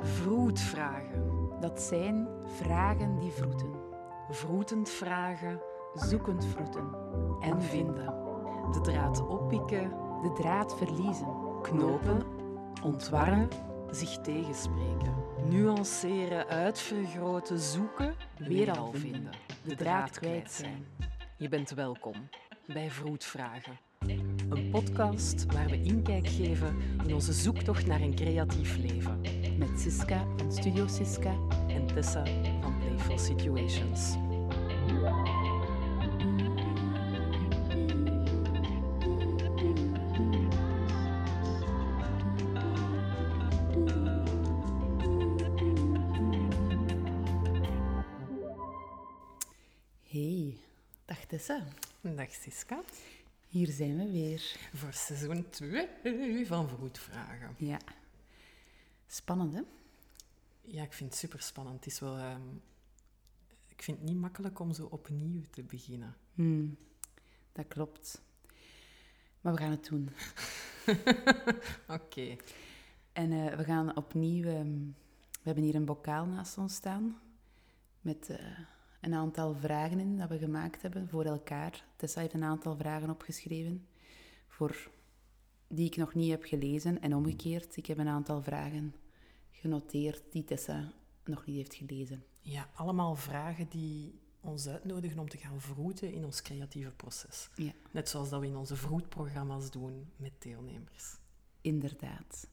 Vroetvragen. Dat zijn vragen die vroeten, Vroetend vragen zoekend vroeten, en vinden. De draad oppikken, de draad verliezen, knopen, ontwarren, zich tegenspreken. Nuanceren, uitvergroten, zoeken, weer al vinden. De draad kwijt zijn. Je bent welkom bij Vroetvragen. Een podcast waar we inkijk geven in onze zoektocht naar een creatief leven. met Siska van Studio Siska. En Tessa van Playful Situations. Hey, dag Tessa. Dag Siska. Hier zijn we weer. Voor seizoen 2 van Vroetvragen. Ja. Spannend, hè? Ja, ik vind het super spannend. Het is wel. ehm, ik vind het niet makkelijk om zo opnieuw te beginnen. Hmm, dat klopt. Maar we gaan het doen. Oké. En eh, we gaan opnieuw... ehm, we hebben hier een bokaal naast ons staan. Met eh, een aantal vragen in dat we gemaakt hebben voor elkaar. Tessa heeft een aantal vragen opgeschreven. Voor die ik nog niet heb gelezen. En omgekeerd, ik heb een aantal vragen genoteerd die Tessa nog niet heeft gelezen. Ja, allemaal vragen die ons uitnodigen om te gaan vroeten in ons creatieve proces. Ja. Net zoals dat we in onze vroetprogramma's doen met deelnemers. Inderdaad.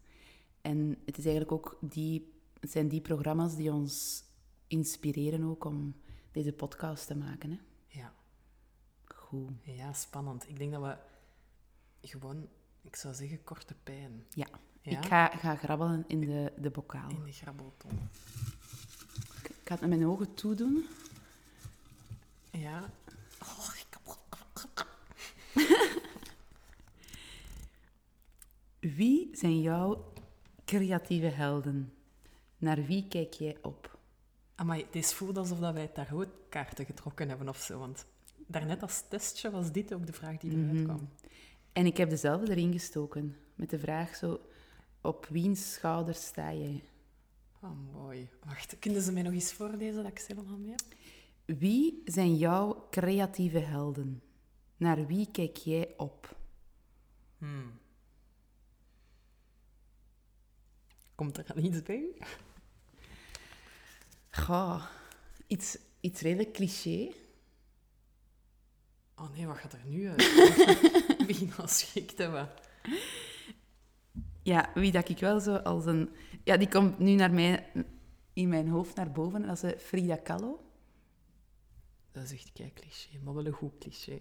En het, is eigenlijk ook die, het zijn die programma's die ons inspireren ook om deze podcast te maken. Hè? Ja, Goed. ja, spannend. Ik denk dat we gewoon, ik zou zeggen, korte pijn. Ja. Ja? Ik ga, ga grabbelen in de, de bokaal. In de grabbelton. Ik, ik ga het met mijn ogen toedoen. Ja. Oh, ik Wie zijn jouw creatieve helden? Naar wie kijk jij op? Amai, het voelt alsof dat wij tarotkaarten getrokken hebben of zo. Want daarnet als testje was dit ook de vraag die eruit Mhm. kwam. En ik heb dezelfde erin gestoken. Met de vraag zo... Op wiens schouders sta jij? Oh, mooi. Wacht, kunnen ze mij nog eens voorlezen dat ik ze helemaal mee heb? Wie zijn jouw creatieve helden? Naar wie kijk jij op? Hmm. Komt er al iets bij Goh, iets, iets redelijk cliché. Oh nee, wat gaat er nu uit? Wie nou schikt hebben? Ja, wie dat ik wel zo als een... Ja, die komt nu naar mij, in mijn hoofd naar boven. Dat is eh, Frida Kahlo. Dat is echt kei cliché, maar wel een goed cliché.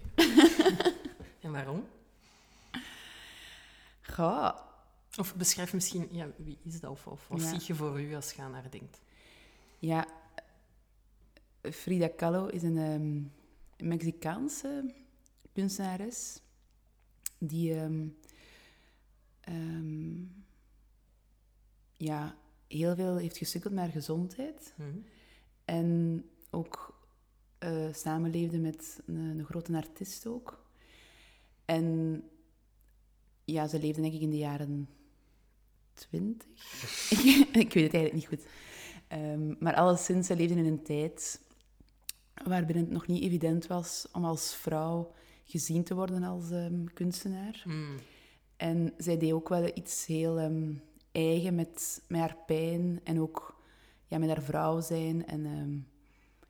en waarom? Goh, Of beschrijf misschien, ja, wie is dat? Of, of wat Ja. zie je voor u als je aan haar denkt? Ja... Frida Kahlo is een ehm, Mexicaanse kunstenares die ehm, ehm, ja, heel veel heeft gesukkeld met haar gezondheid. Hm? En ook eh, samenleefde met een, een grote artiest ook. En ja, ze leefde denk ik in de jaren twintig. ik weet het eigenlijk niet goed. Ehm, maar alleszins, ze leefde in een tijd waarbinnen het nog niet evident was om als vrouw gezien te worden als ehm, kunstenaar. Hm. En zij deed ook wel iets heel ehm, eigen met, met haar pijn en ook ja, met haar vrouw zijn. En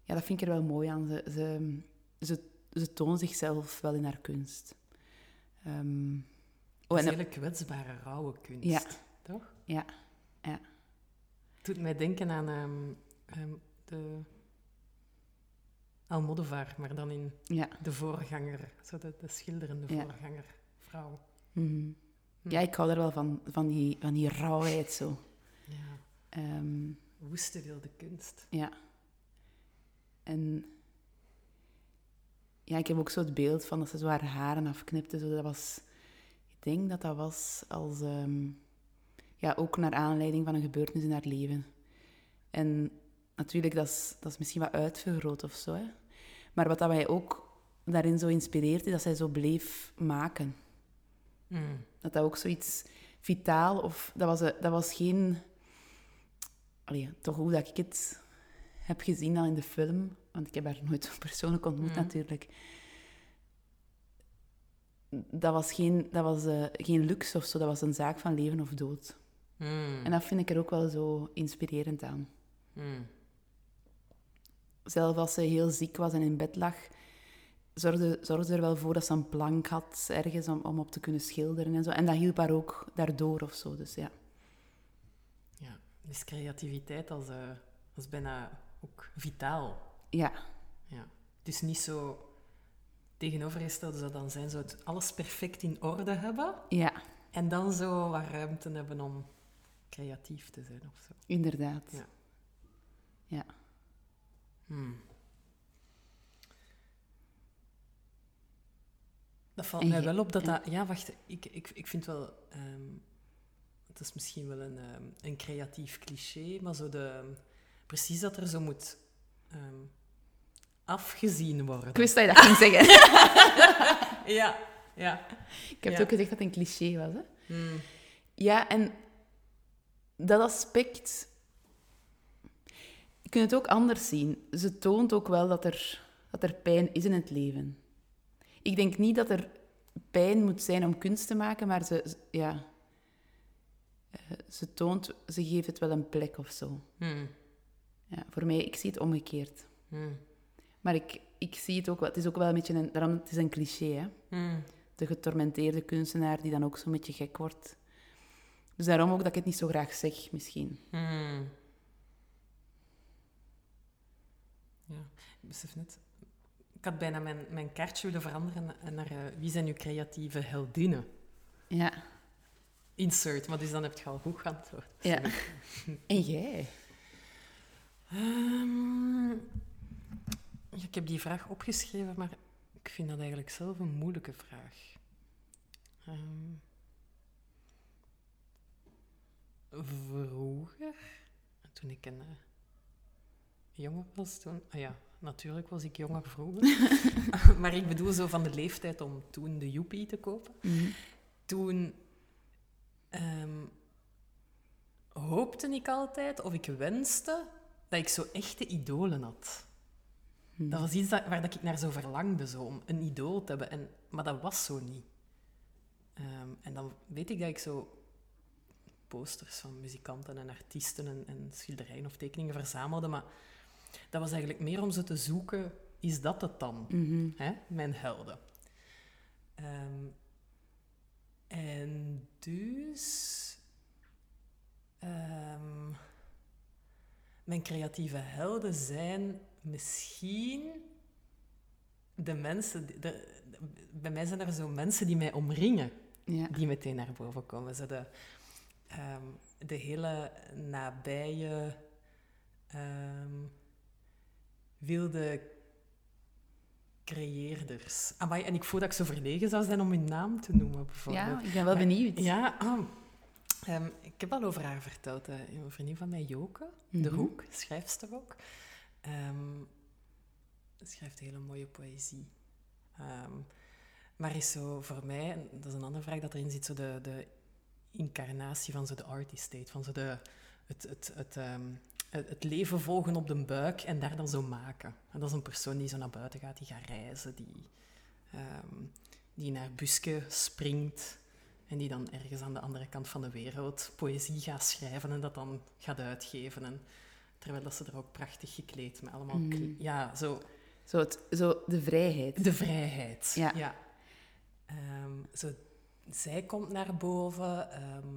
ja, dat vind ik er wel mooi aan. Ze, ze, ze, ze toont zichzelf wel in haar kunst. Dat oh, is en, hele kwetsbare, rauwe kunst. Ja. Toch? ja, ja. Doet mij denken aan ehm, ehm, de Almodovar, maar dan in ja. de voorganger. Zo de, de schilderende Ja. voorganger, vrouw. mhm. Hm. Ja, ik hou er wel van, van die, van die rauwheid zo. Ja. Ehm, Woeste wilde kunst. Ja. En ja, ik heb ook zo het beeld van dat ze zo haar haren afknipte. Zo, dat was, ik denk dat dat was als, ja, ook naar aanleiding van een gebeurtenis in haar leven. En natuurlijk, dat is, dat is misschien wat uitvergroot of zo. Hè. Maar wat dat wij ook daarin zo inspireert, is dat zij zo bleef maken. Mm. Dat dat ook zoiets vitaal of dat was, dat was geen. Allee, toch hoe dat ik het heb gezien al in de film, want ik heb haar nooit persoonlijk ontmoet Mm. natuurlijk. Dat was, geen, dat was eh, geen luxe of zo, dat was een zaak van leven of dood. Mm. En dat vind ik er ook wel zo inspirerend aan. Mm. Zelf als ze heel ziek was en in bed lag, zorgde, zorgde ze er wel voor dat ze een plank had ergens om, om op te kunnen schilderen en zo. En dat hielp haar ook daardoor of zo. Dus ja. Ja, dus creativiteit als, eh, als bijna ook vitaal. Ja, Ja. Dus niet zo tegenovergesteld zou dan zijn, zou het alles perfect in orde hebben ja, en dan zo wat ruimte hebben om creatief te zijn of zo. inderdaad. Ja. Ja. Hmm. Dat valt En mij wel op dat dat... Ja, wacht. Ik, ik, ik vind wel... ehm, het is misschien wel een, ehm, een creatief cliché, maar zo de... Precies dat er zo moet ehm, afgezien worden. Ik wist dat je dat ging zeggen. Ja, ja. Ik heb Ja. het ook gezegd dat het een cliché was. Hè? Hmm. Ja, en dat aspect... Je kunt het ook anders zien. Ze toont ook wel dat er, dat er pijn is in het leven. Ik denk niet dat er pijn moet zijn om kunst te maken, maar ze, ja, Eh, ze toont, ze geeft het wel een plek of zo. Hmm. Ja, voor mij, ik zie het omgekeerd. Hmm. Maar ik, ik zie het ook wel, het is ook wel een beetje een, daarom, het is een cliché, hè. Hmm. De getormenteerde kunstenaar die dan ook zo'n beetje gek wordt. Dus daarom ook dat ik het niet zo graag zeg, misschien. Hmm. Ja, ik besef net. Ik had bijna mijn, mijn kaartje willen veranderen naar eh, wie zijn uw creatieve heldinnen? Ja. Insert, maar dus dan heb je al goed geantwoord. ja. En jij? Ehm, ik heb die vraag opgeschreven, maar ik vind dat eigenlijk zelf een moeilijke vraag. Ehm, vroeger, toen ik een eh, jonger was, toen, ah ja, natuurlijk was ik jonger vroeger, maar ik bedoel zo van de leeftijd om toen de Joepie te kopen. Toen ehm, hoopte ik altijd, of ik wenste, dat ik zo echte idolen had. Dat was iets dat, waar dat ik naar zo verlangde, zo, om een idool te hebben. En, maar dat was zo niet. Ehm, en dan weet ik dat ik zo posters van muzikanten en artiesten en, en schilderijen of tekeningen verzamelde. Maar dat was eigenlijk meer om ze te zoeken, is dat het dan? Mhm. Hè? Mijn helden. Ehm, en dus... ehm, mijn creatieve helden zijn misschien de mensen... De, bij mij zijn er zo mensen die mij omringen Ja. die meteen naar boven komen. Zo de, ehm, de hele nabije, ehm, wilde creëerders. Amai, en ik voel dat ik zo verlegen zou zijn om hun naam te noemen, bijvoorbeeld. ja, ik ben wel Maar- benieuwd. Ja, ah, ehm, ik heb al over haar verteld. hè. Een vriendin van mij, Joke, de Mhm. Hoek, schrijfster ook. Schrijft hele mooie poëzie. Maar is zo voor mij, dat is een andere vraag dat erin zit, zo de, de incarnatie van zo de artist state, van zo de, het, het, het, ehm, het, het leven volgen op de buik en daar dan zo maken. En dat is een persoon die zo naar buiten gaat, die gaat reizen, die, ehm, die naar Buske springt en die dan ergens aan de andere kant van de wereld poëzie gaat schrijven en dat dan gaat uitgeven. En, terwijl dat ze er ook prachtig gekleed met allemaal... Mm. Ja, zo Zo, het, zo de vrijheid. de vrijheid. Ja. Ehm, zo, zij komt naar boven. ehm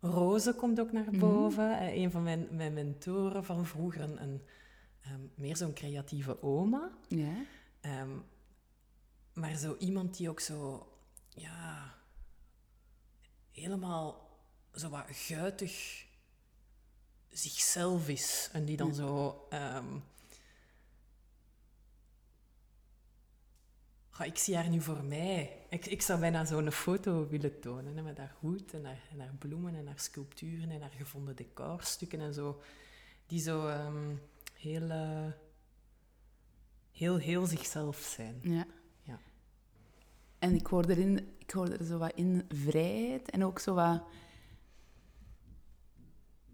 Roze komt ook naar Mhm. boven. Eh, een van mijn, mijn mentoren van vroeger, een, een, ehm, meer zo'n creatieve oma. Ja. Ehm, maar zo iemand die ook zo, ja, helemaal zo wat guitig zichzelf is. En die dan Ja. zo... Ik zie haar nu voor mij. Ik, ik zou bijna zo'n foto willen tonen. Hè, met haar hoed en haar, en haar bloemen en haar sculpturen en haar gevonden decorstukken en zo. Die zo ehm, heel, eh, heel, heel zichzelf zijn. Ja. Ja. En ik hoor, erin, ik hoor er zo wat in vrijheid en ook zo wat...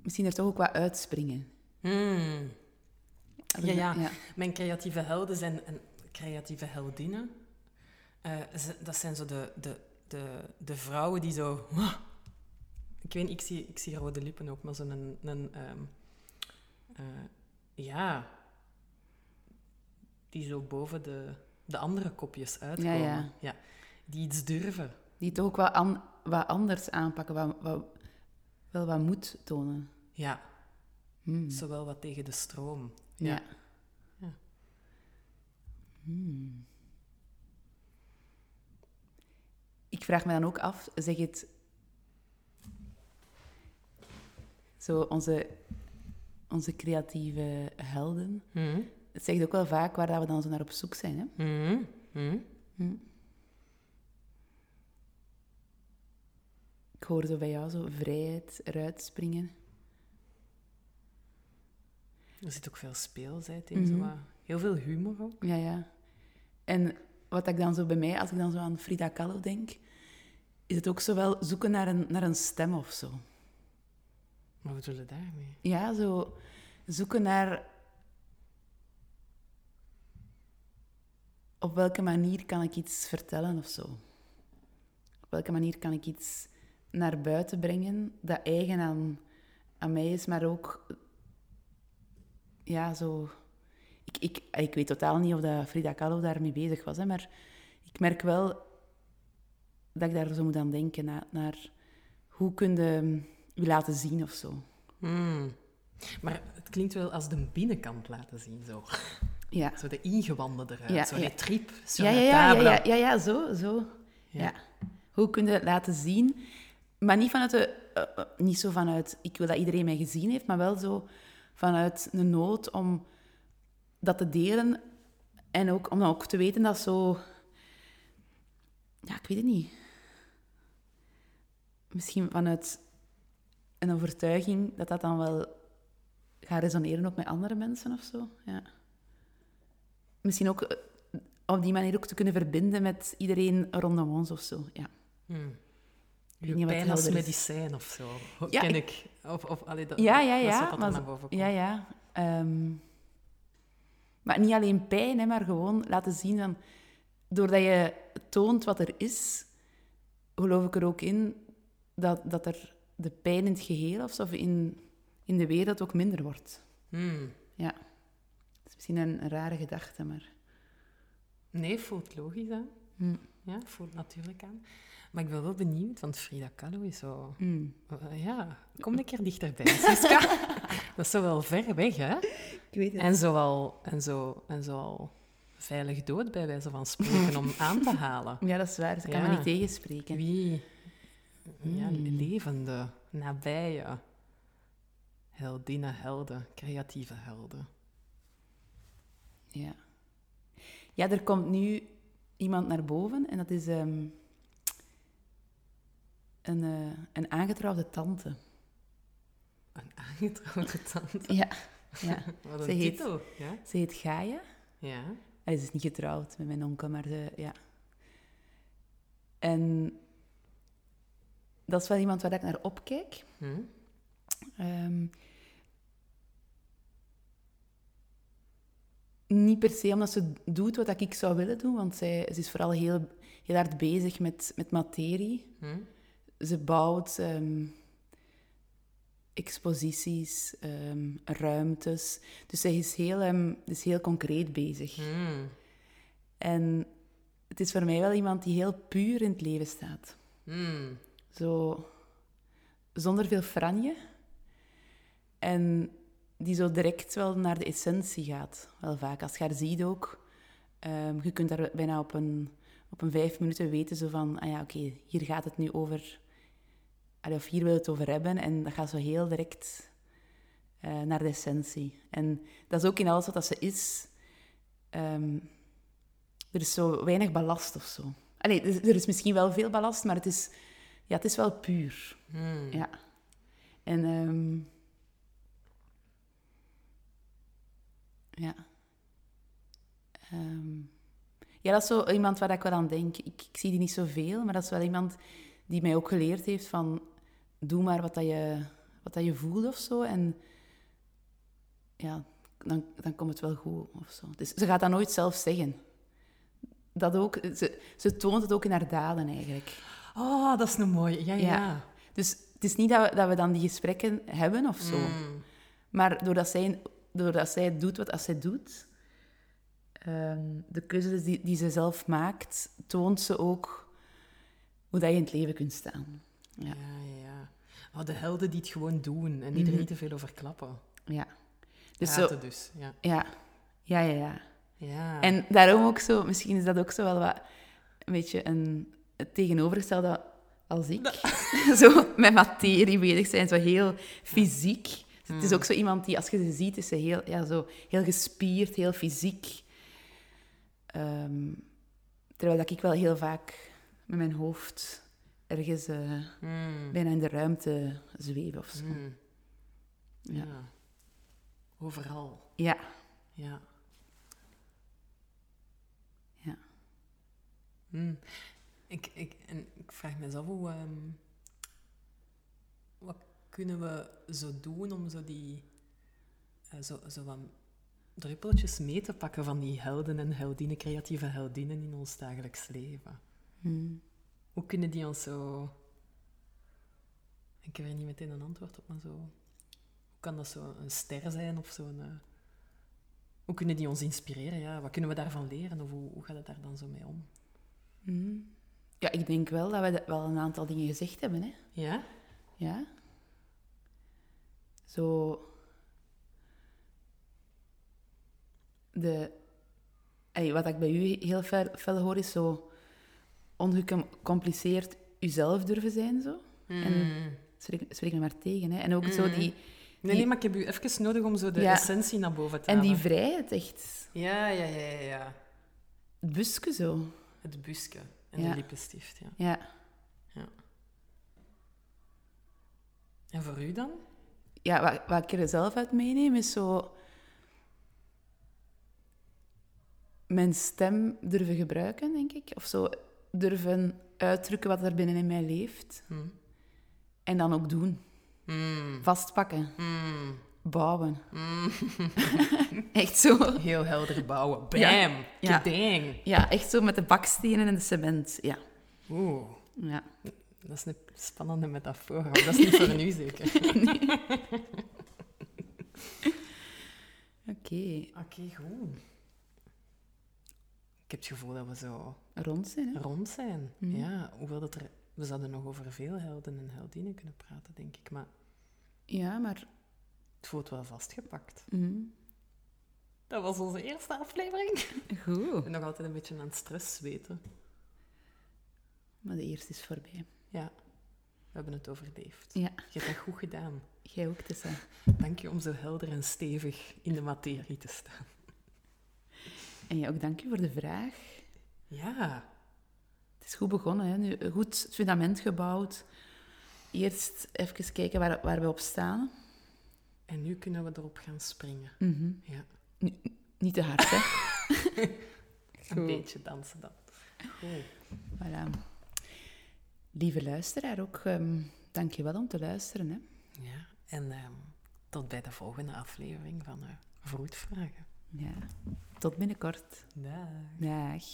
Misschien er toch ook wat uitspringen. Hmm. Ja, ja. Mijn creatieve helden zijn en creatieve heldinnen. Eh, dat zijn zo de, de, de, de vrouwen die zo. Ik weet niet, ik zie, ik zie rode lippen ook, maar zo'n. Een, een, ehm, eh, ja. Die zo boven de, de andere kopjes uitkomen. ja. Die iets durven. Die het ook wat, an- wat anders aanpakken, wat, wat, wel wat moed tonen. Ja, Hmm. zowel wat tegen de stroom. Ja. Ja. Hmm. Ik vraag me dan ook af, zeg het... Zo, onze, onze creatieve helden. Mhm. Het zegt ook wel vaak waar dat we dan zo naar op zoek zijn. Hè? Mhm. Mhm. Hm. Ik hoor zo bij jou zo vrijheid eruit springen. Er zit ook veel speelsheid in. Mhm. zo heel veel humor ook. Ja, ja. En wat ik dan zo bij mij, als ik dan zo aan Frida Kahlo denk, is het ook zo wel zoeken naar een, naar een stem of zo. Maar wat bedoel je daarmee? Ja, zo zoeken naar op welke manier kan ik iets vertellen of zo. Op welke manier kan ik iets naar buiten brengen dat eigen aan, aan mij is, maar ook ja, zo. Ik, ik, ik weet totaal niet of dat Frida Kahlo daarmee bezig was, hè, maar ik merk wel dat ik daar zo moet aan denken, naar, naar hoe kun je je laten zien of zo. Hmm. Maar het klinkt wel als de binnenkant laten zien, zo. Ja. Zo de ingewanden eruit, Ja, zo ja. die trip sur Ja, ja, ja, ja, ja, zo, zo. Ja. Hoe kun je het laten zien? Maar niet vanuit de... eh, eh, niet zo vanuit, ik wil dat iedereen mij gezien heeft, maar wel zo vanuit een nood om dat te delen. En ook om dan ook te weten dat zo... Ja, ik weet het niet. Misschien vanuit een overtuiging dat dat dan wel gaat resoneren ook met andere mensen of zo. Ja. Misschien ook eh, op die manier ook te kunnen verbinden met iedereen rondom ons of zo. Ja. Hmm. Je pijn als medicijn of zo, Ja, ken ik- ik. Of, of, allee, dat, Ja, ja, ja. dat maar, naar boven komt. ja, ja. Ehm, maar niet alleen pijn, hè, maar gewoon laten zien van... Doordat je toont wat er is, geloof ik er ook in dat, dat er de pijn in het geheel of zo, of in, in de wereld ook minder wordt. Hmm. Ja. Dat is misschien een, een rare gedachte, maar... Nee, voelt logisch aan. Hm. Ja, voelt natuurlijk aan. Maar ik ben wel benieuwd, want Frida Kahlo is zo... Hm. eh, ja, kom een keer dichterbij, Siska. dat is zo wel ver weg, hè? Ik weet het. En zo al, en zo, en zo al veilig dood, bij wijze van spreken, om aan te halen. Ja, dat is waar. Ze kan Ja. me niet tegenspreken. Wie? Ja, Hmm. levende, nabije heldinnen, helden, creatieve helden. Ja. Ja, er komt nu iemand naar boven en dat is ehm, een, eh, een aangetrouwde tante. Een aangetrouwde tante. Ja, ja. Wat een Ze heet- titel. Ja? Ze heet Gaia. Ja. Hij is niet getrouwd met mijn onkel, maar ze, ja. En dat is wel iemand waar ik naar opkijk. Hm? Ehm, niet per se omdat ze doet wat ik zou willen doen, want zij, ze is vooral heel, heel hard bezig met, met materie. Hm? Ze bouwt ehm, exposities, ehm, ruimtes. Dus zij is heel, is heel concreet bezig. Hm. En het is voor mij wel iemand die heel puur in het leven staat. Hm. Zo zonder veel franje. En die zo direct wel naar de essentie gaat. Wel vaak. Als je haar ziet ook. ehm, je kunt daar bijna op een, op een vijf minuten weten zo van... Ah ja, oké, hier gaat het nu over... of hier wil het over hebben. En dat gaat zo heel direct eh, naar de essentie. En dat is ook in alles wat dat ze is. Ehm, er is zo weinig ballast of zo. Allee, er is misschien wel veel ballast, maar het is, ja, het is wel puur. Hm. Ja. En ehm, ja. Ehm, ja, dat is zo iemand waar ik wel aan denk. Ik, ik zie die niet zoveel, maar dat is wel iemand die mij ook geleerd heeft van... Doe maar wat, dat je, wat dat je voelt of zo. En ja, dan, dan komt het wel goed of zo. Dus ze gaat dat nooit zelf zeggen. Dat ook, ze, ze toont het ook in haar daden eigenlijk. Oh, dat is een mooie. Ja, ja. Ja. Dus het is niet dat we, dat we dan die gesprekken hebben of zo. Mm. Maar doordat zij, doordat zij doet wat als zij doet, ehm, de keuzes die, die ze zelf maakt, toont ze ook hoe dat je in het leven kunt staan. Ja. Ja, ja. Oh, de helden die het gewoon doen en die er Mhm. niet te veel over klappen. Ja. Dus zo, dus, ja. ja. Ja, ja, ja. Ja. En daarom ook zo, misschien is dat ook zo wel wat, een beetje een, het tegenovergestelde als ik. zo met materie bezig zijn, zo heel fysiek. Dus Het is ook zo iemand die, als je ze ziet, is ze heel, ja, zo heel gespierd, heel fysiek. Ehm, terwijl dat ik wel heel vaak met mijn hoofd ergens Mm. bijna in de ruimte zweef of zo. Mm. Ja. Ja. Overal. Ja, Ja. Ja. Ik, ik, en ik vraag mezelf hoe... ehm, wat kunnen we zo doen om zo die... eh, zo, zo wat druppeltjes mee te pakken van die helden en heldinnen, creatieve heldinnen in ons dagelijks leven? Hm. Hoe kunnen die ons zo... Ik heb er niet meteen een antwoord op, maar zo... Hoe kan dat zo een ster zijn of zo'n... eh, Hoe kunnen die ons inspireren? Ja? Wat kunnen we daarvan leren? Of hoe, hoe gaat het daar dan zo mee om? Hm. Ja, ik denk wel dat we wel een aantal dingen gezegd hebben, hè. Ja? Ja. Zo. De. wat ik bij u heel fel, fel hoor is zo ongecompliceerd uzelf durven zijn. Zo. En spreek, spreek me maar tegen. Hè. En ook zo Mhm. die. Nee, nee, maar ik heb u even nodig om zo de Ja. essentie naar boven te En halen. die vrijheid, echt. Ja, ja, ja, ja, ja. Het busje zo. Het busje en Ja. de lippenstift, ja. Ja. En voor u dan? ja, wat, wat ik er zelf uit meeneem is zo. Mijn stem durven gebruiken, denk ik. Of zo durven uitdrukken wat er binnen in mij leeft. Hm. En dan ook doen. Mm. Vastpakken. Mm. Bouwen. Mm. Echt zo. Heel helder bouwen. Bam! Ja. Ja. Ja, echt zo met de bakstenen en de cement. Ja. Oeh, ja. dat is een spannende metafoor. maar Dat is niet voor nu zeker. Oké. Oké, goed. Ik heb het gevoel dat we zo Rond zijn, hè? rond zijn. Mhm. Ja, hoewel dat er... We zouden nog over veel helden en heldinnen kunnen praten, denk ik. Maar Ja, maar... het voelt wel vastgepakt. mm, Dat was onze eerste aflevering. Ik Goed. ben nog altijd een beetje aan het stress weten. Maar de eerste is voorbij. Ja, we hebben het overleefd. Ja. Je hebt dat goed gedaan. Jij ook, Tessa. Dank je om zo helder en stevig in de materie te staan. En jij ook dank je voor de vraag. Ja, Het is goed begonnen, hè? Nu, goed het fundament gebouwd. Eerst even kijken waar, waar we op staan. En nu kunnen we erop gaan springen. Mhm. Ja, Niet te hard, hè? een beetje dansen dan. Goed. Voilà. Lieve luisteraar, ook ehm dank je wel om te luisteren. Hè? Ja, en ehm, tot bij de volgende aflevering van uh. Ja. Tot binnenkort. Dag. Dag.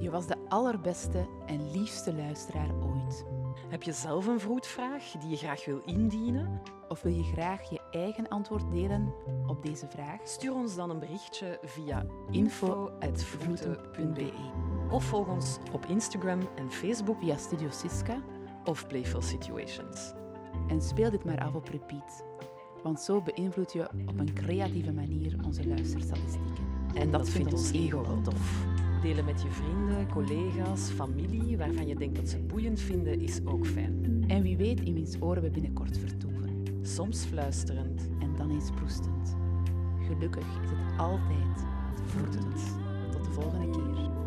Je was de allerbeste en liefste luisteraar ooit. Heb je zelf een vroedvraag die je graag wil indienen? Of wil je graag je eigen antwoord delen op deze vraag? Stuur ons dan een berichtje via Info@vroeten.be. of volg ons op Instagram en Facebook Via Studio Siska of Playful Situations. en speel dit maar af op repeat. Want zo beïnvloed je op een creatieve manier onze luisterstatistieken. En dat vindt ons ego wel tof. Delen met je vrienden, collega's, familie, waarvan je denkt dat ze boeiend vinden, is ook fijn. En wie weet in wiens oren we binnenkort vertoeven. Soms fluisterend, En dan eens proestend. Gelukkig is het altijd vroetend. Tot de volgende keer.